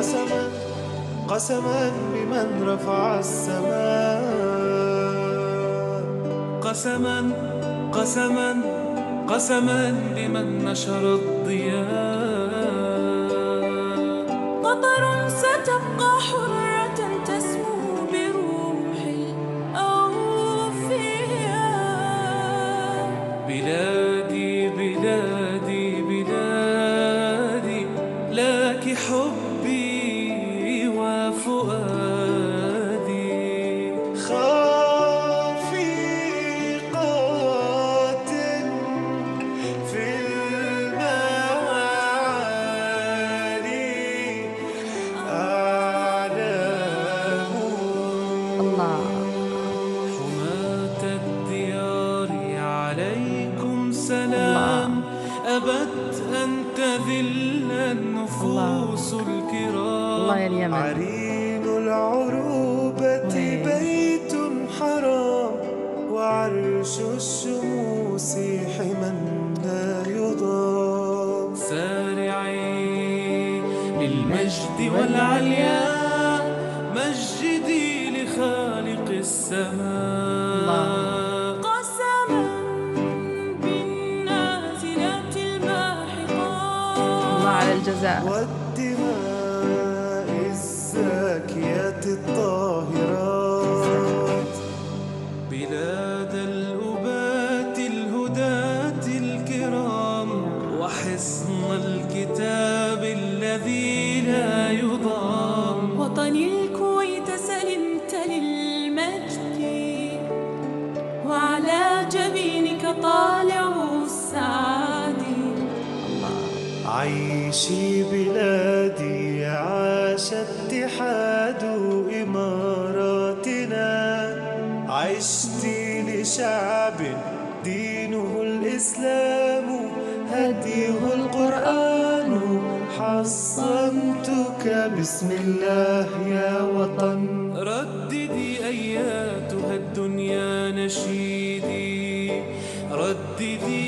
قسما قسما بمن رفع السماء. قسما قسما قسما بمن نشر الضياء. قطر ستبقى حرة تسمو بروح الأوفياء. بلادي بلادي. الله. حماة الديار عليكم سلام. أبت أن تذل النفوس الكرام. الله يا اليمن. عرين العروبة؟ بيت حرام. وعرش الشموس حما لا يضام. سارعي للمجد والعليا السماء قسما بالنازلات الماحقات. الله على الجزاء. عيشي بلادي عاش اتحاد إماراتنا. عشت لشعب دينه الإسلام هديه القرآن. حصنتك بسم الله يا وطن. رددي أياتها الدنيا نشيدي. ردديه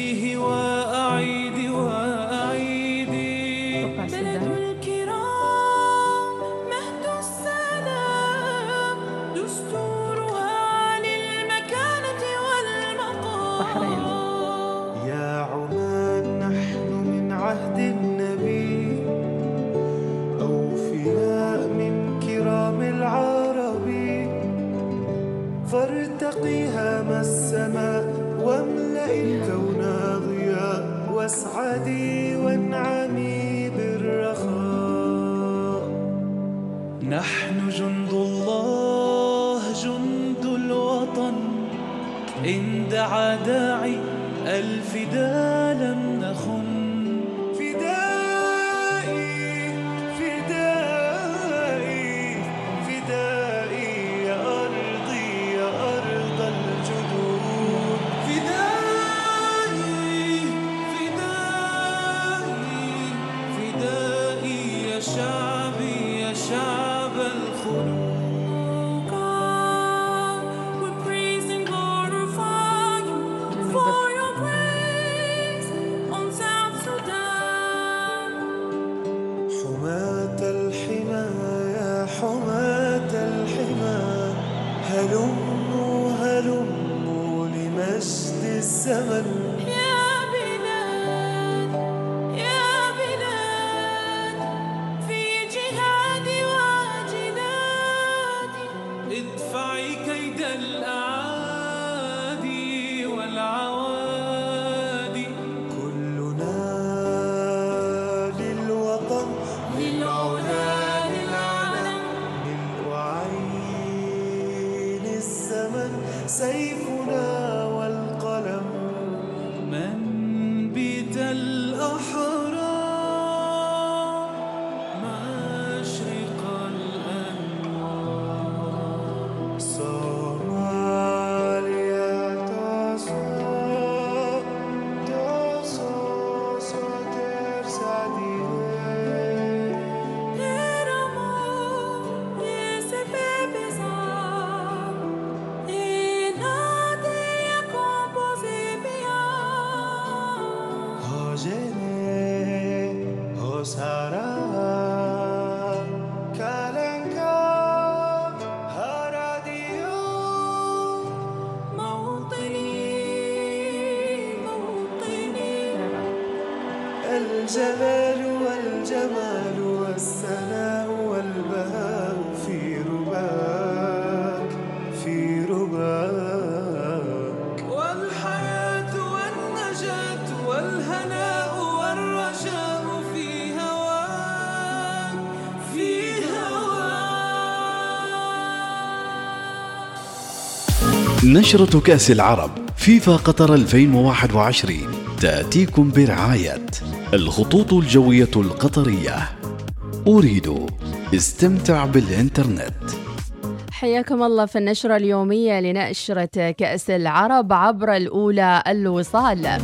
الزمن knows how to نشرة كأس العرب فيفا قطر 2021 تأتيكم برعاية الخطوط الجوية القطرية. أريد استمتع بالإنترنت. حياكم الله في النشرة اليومية لنشرة كأس العرب عبر الأولى الوصال.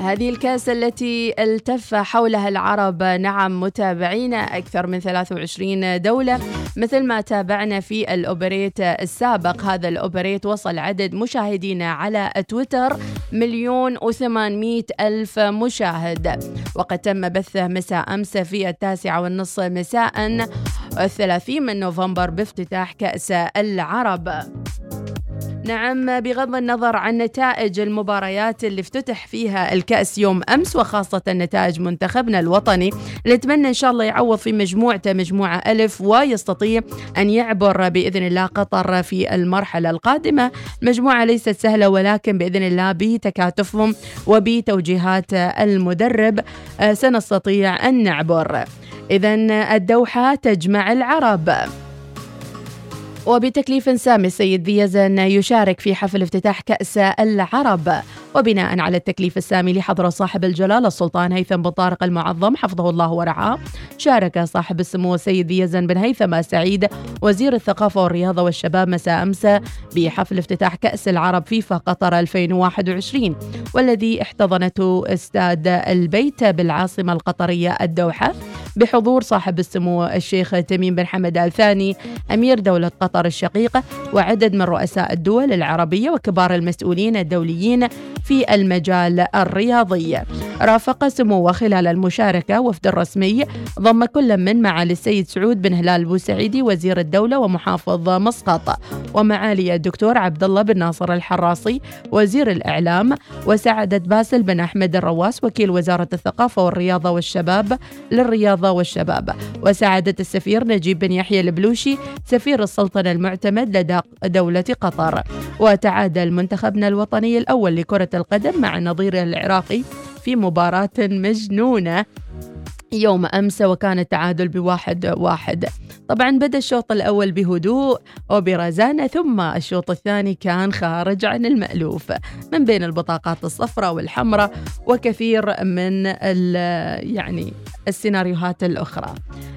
هذه الكأس التي التف حولها العرب. نعم متابعين أكثر من 23 دولة مثل ما تابعنا في الأوبريت السابق. هذا الأوبريت وصل عدد مشاهدينا على تويتر مليون وثمانمائة ألف مشاهد. وقد تم بثه مساء أمس في التاسعة والنصف مساء الثلاثين من نوفمبر بافتتاح كأس العرب. نعم بغض النظر عن نتائج المباريات اللي افتتح فيها الكأس يوم أمس وخاصة نتائج منتخبنا الوطني نتمنى إن شاء الله يعوض في مجموعته مجموعة ألف ويستطيع أن يعبر بإذن الله قطر في المرحلة القادمة. مجموعة ليست سهلة ولكن بإذن الله بتكاتفهم وبتوجيهات المدرب آه، سنستطيع أن نعبر. إذا الدوحة تجمع العرب. وبتكليف سامي السيد ذي يزن يشارك في حفل افتتاح كأس العرب. وبناء على التكليف السامي لحضرة صاحب الجلالة السلطان هيثم بن طارق المعظم حفظه الله ورعاه شارك صاحب السمو السيد يزن بن هيثم سعيد وزير الثقافة والرياضة والشباب مساء أمس بحفل افتتاح كأس العرب فيفا قطر 2021 والذي احتضنته استاد البيت بالعاصمة القطرية الدوحة بحضور صاحب السمو الشيخ تميم بن حمد آل ثاني أمير دولة قطر الشقيقة وعدد من رؤساء الدول العربية وكبار المسؤولين الدوليين في المجال الرياضي. رافق سموه خلال المشاركة وفد الرسمي ضم كل من معالي السيد سعود بن هلال بوسعيدي وزير الدولة ومحافظ مسقط. ومعالي الدكتور عبد الله بن ناصر الحراصي وزير الإعلام وسعادة باسل بن أحمد الرواس وكيل وزارة الثقافة والرياضة والشباب للرياضة والشباب. وسعادة السفير نجيب بن يحيى البلوشي سفير السلطنة المعتمد لدى دولة قطر. وتعادل منتخبنا الوطني الأول لكرة القدم مع نظيره العراقي في مباراة مجنونة يوم أمس وكان التعادل بواحد واحد. طبعا بدأ الشوط الأول بهدوء وبرزانة ثم الشوط الثاني كان خارج عن المألوف. من بين البطاقات الصفراء والحمراء وكثير من يعني السيناريوهات الأخرى.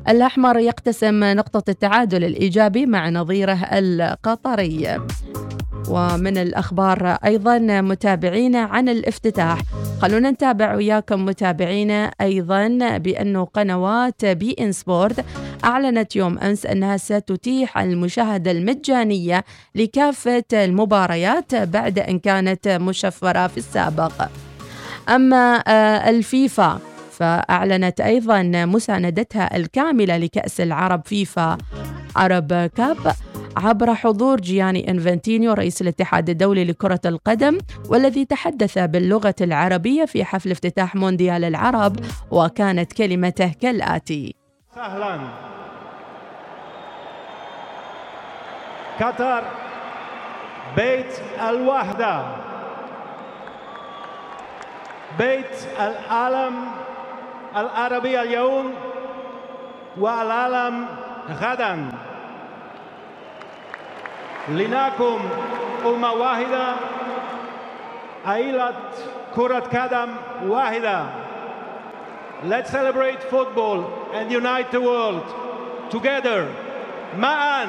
الأحمر يقتسم نقطة التعادل الإيجابي مع نظيره القطري. ومن الأخبار أيضا متابعينا عن الافتتاح. خلونا نتابع وياكم متابعينا أيضا بأنه قنوات بي إن سبورت أعلنت يوم أمس أنها ستتيح المشاهدة المجانية لكافة المباريات بعد أن كانت مشفرة في السابق. أما آه، الفيفا فأعلنت أيضا مساندتها الكاملة لكأس العرب FIFA Arab Cup. عبر حضور جياني إنفانتينو رئيس الاتحاد الدولي لكرة القدم والذي تحدث باللغة العربية في حفل افتتاح مونديال العرب وكانت كلمته كالآتي. سهلا. قطر بيت الوحدة. بيت العالم العربي اليوم والعالم غدا. لنكن أمة واحدة. عائلة كرة قدم واحدة. Let's celebrate football and unite the world together. معا.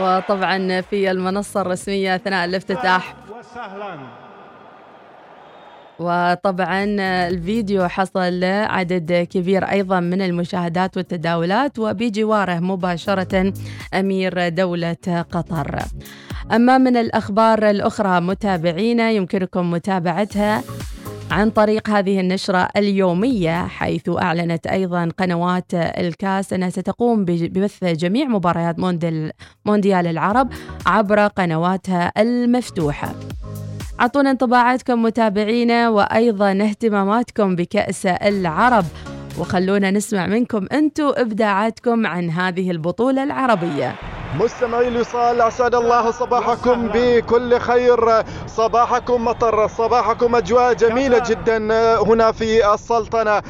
وطبعا في المنصة الرسمية أثناء الافتتاح. وسهلا. وطبعا الفيديو حصل عدد كبير أيضا من المشاهدات والتداولات وبجواره مباشرة أمير دولة قطر. أما من الأخبار الأخرى متابعينا يمكنكم متابعتها عن طريق هذه النشرة اليومية حيث أعلنت أيضا قنوات الكاس أنها ستقوم ببث جميع مباريات مونديال العرب عبر قنواتها المفتوحة أعطونا انطباعاتكم متابعينا وأيضا اهتماماتكم بكأس العرب. وخلونا نسمع منكم أنتم إبداعاتكم عن هذه البطولة العربية. مستمعي الوصال أسعد الله صباحكم بكل خير. صباحكم مطر صباحكم أجواء جميلة جدا هنا في السلطنة.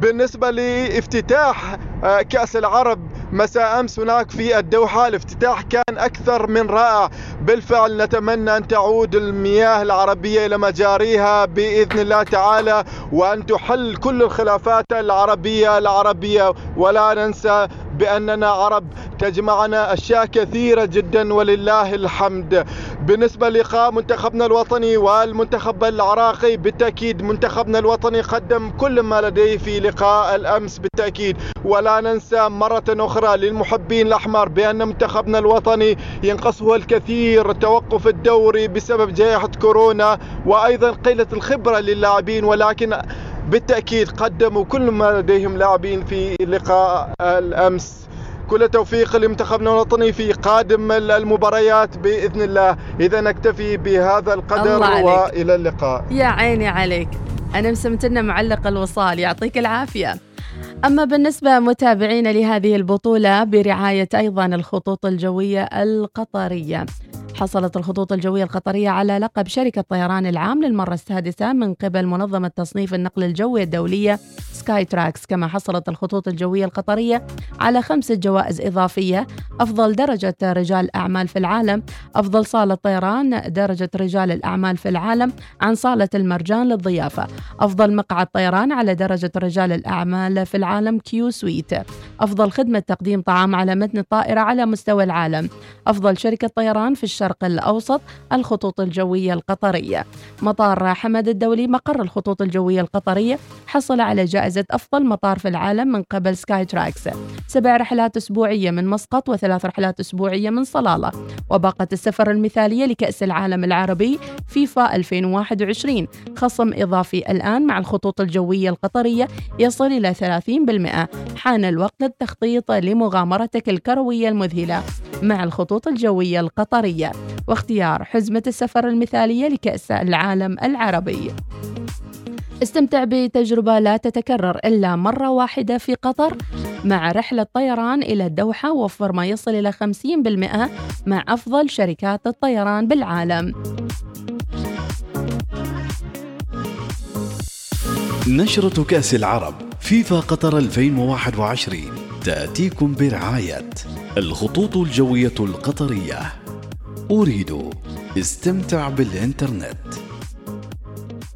بالنسبة لإفتتاح آه، كأس العرب مساء أمس هناك في الدوحة. الافتتاح كان أكثر من رائع. بالفعل نتمنى أن تعود المياه العربية إلى مجاريها بإذن الله تعالى وأن تحل كل الخلافات العربية العربية. ولا ننسى بأننا عرب تجمعنا أشياء كثيرة جدا ولله الحمد. بالنسبة للقاء منتخبنا الوطني والمنتخب العراقي بالتأكيد منتخبنا الوطني قدم كل ما لديه في لقاء الأمس بالتأكيد. ولا ننسى مرة أخرى للمحبين الأحمر بأن منتخبنا الوطني ينقصه الكثير توقف الدوري بسبب جائحة كورونا وأيضا قلة الخبرة للاعبين ولكن بالتأكيد قدموا كل ما لديهم لاعبين في لقاء الأمس. كل التوفيق لمنتخبنا الوطني في قادم المباريات بإذن الله. إذا نكتفي بهذا القدر. وإلى اللقاء. يا عيني عليك. أنا مسمت لنا معلق الوصال. يعطيك العافية. أما بالنسبة متابعينا لهذه البطولة برعاية أيضا الخطوط الجوية القطرية. حصلت الخطوط الجوية القطرية على لقب شركة طيران العام للمرة السادسة من قبل منظمة تصنيف النقل الجوي الدولية Skytrax كما حصلت الخطوط الجوية القطرية على خمسة جوائز إضافية. أفضل درجة رجال أعمال في العالم. أفضل صالة طيران درجة رجال الأعمال في العالم عن صالة المرجان للضيافة. أفضل مقعد طيران على درجة رجال الأعمال في العالم Qsuite أفضل خدمة تقديم طعام على متن الطائرة على مستوى العالم. أفضل شركة طيران في الشرق الأوسط الخطوط الجوية القطرية. مطار حمد الدولي مقر الخطوط الجوية القطرية حصل على جائزة أفضل مطار في العالم من قبل Skytrax. سبع رحلات أسبوعية من مسقط وثلاث رحلات أسبوعية من صلالة. وباقة السفر المثالية لكأس العالم العربي فيفا 2021 خصم إضافي الآن مع الخطوط الجوية القطرية يصل إلى 30% حان الوقت للتخطيط لمغامرتك الكروية المذهلة مع الخطوط الجوية القطرية. واختيار حزمة السفر المثالية لكأس العالم العربي. استمتع بتجربة لا تتكرر إلا مرة واحدة في قطر مع رحلة طيران إلى الدوحة وفر ما يصل إلى 50% مع أفضل شركات الطيران بالعالم. نشرة كأس العرب فيفا قطر 2021 تأتيكم برعاية الخطوط الجوية القطرية. أريد استمتع بالإنترنت.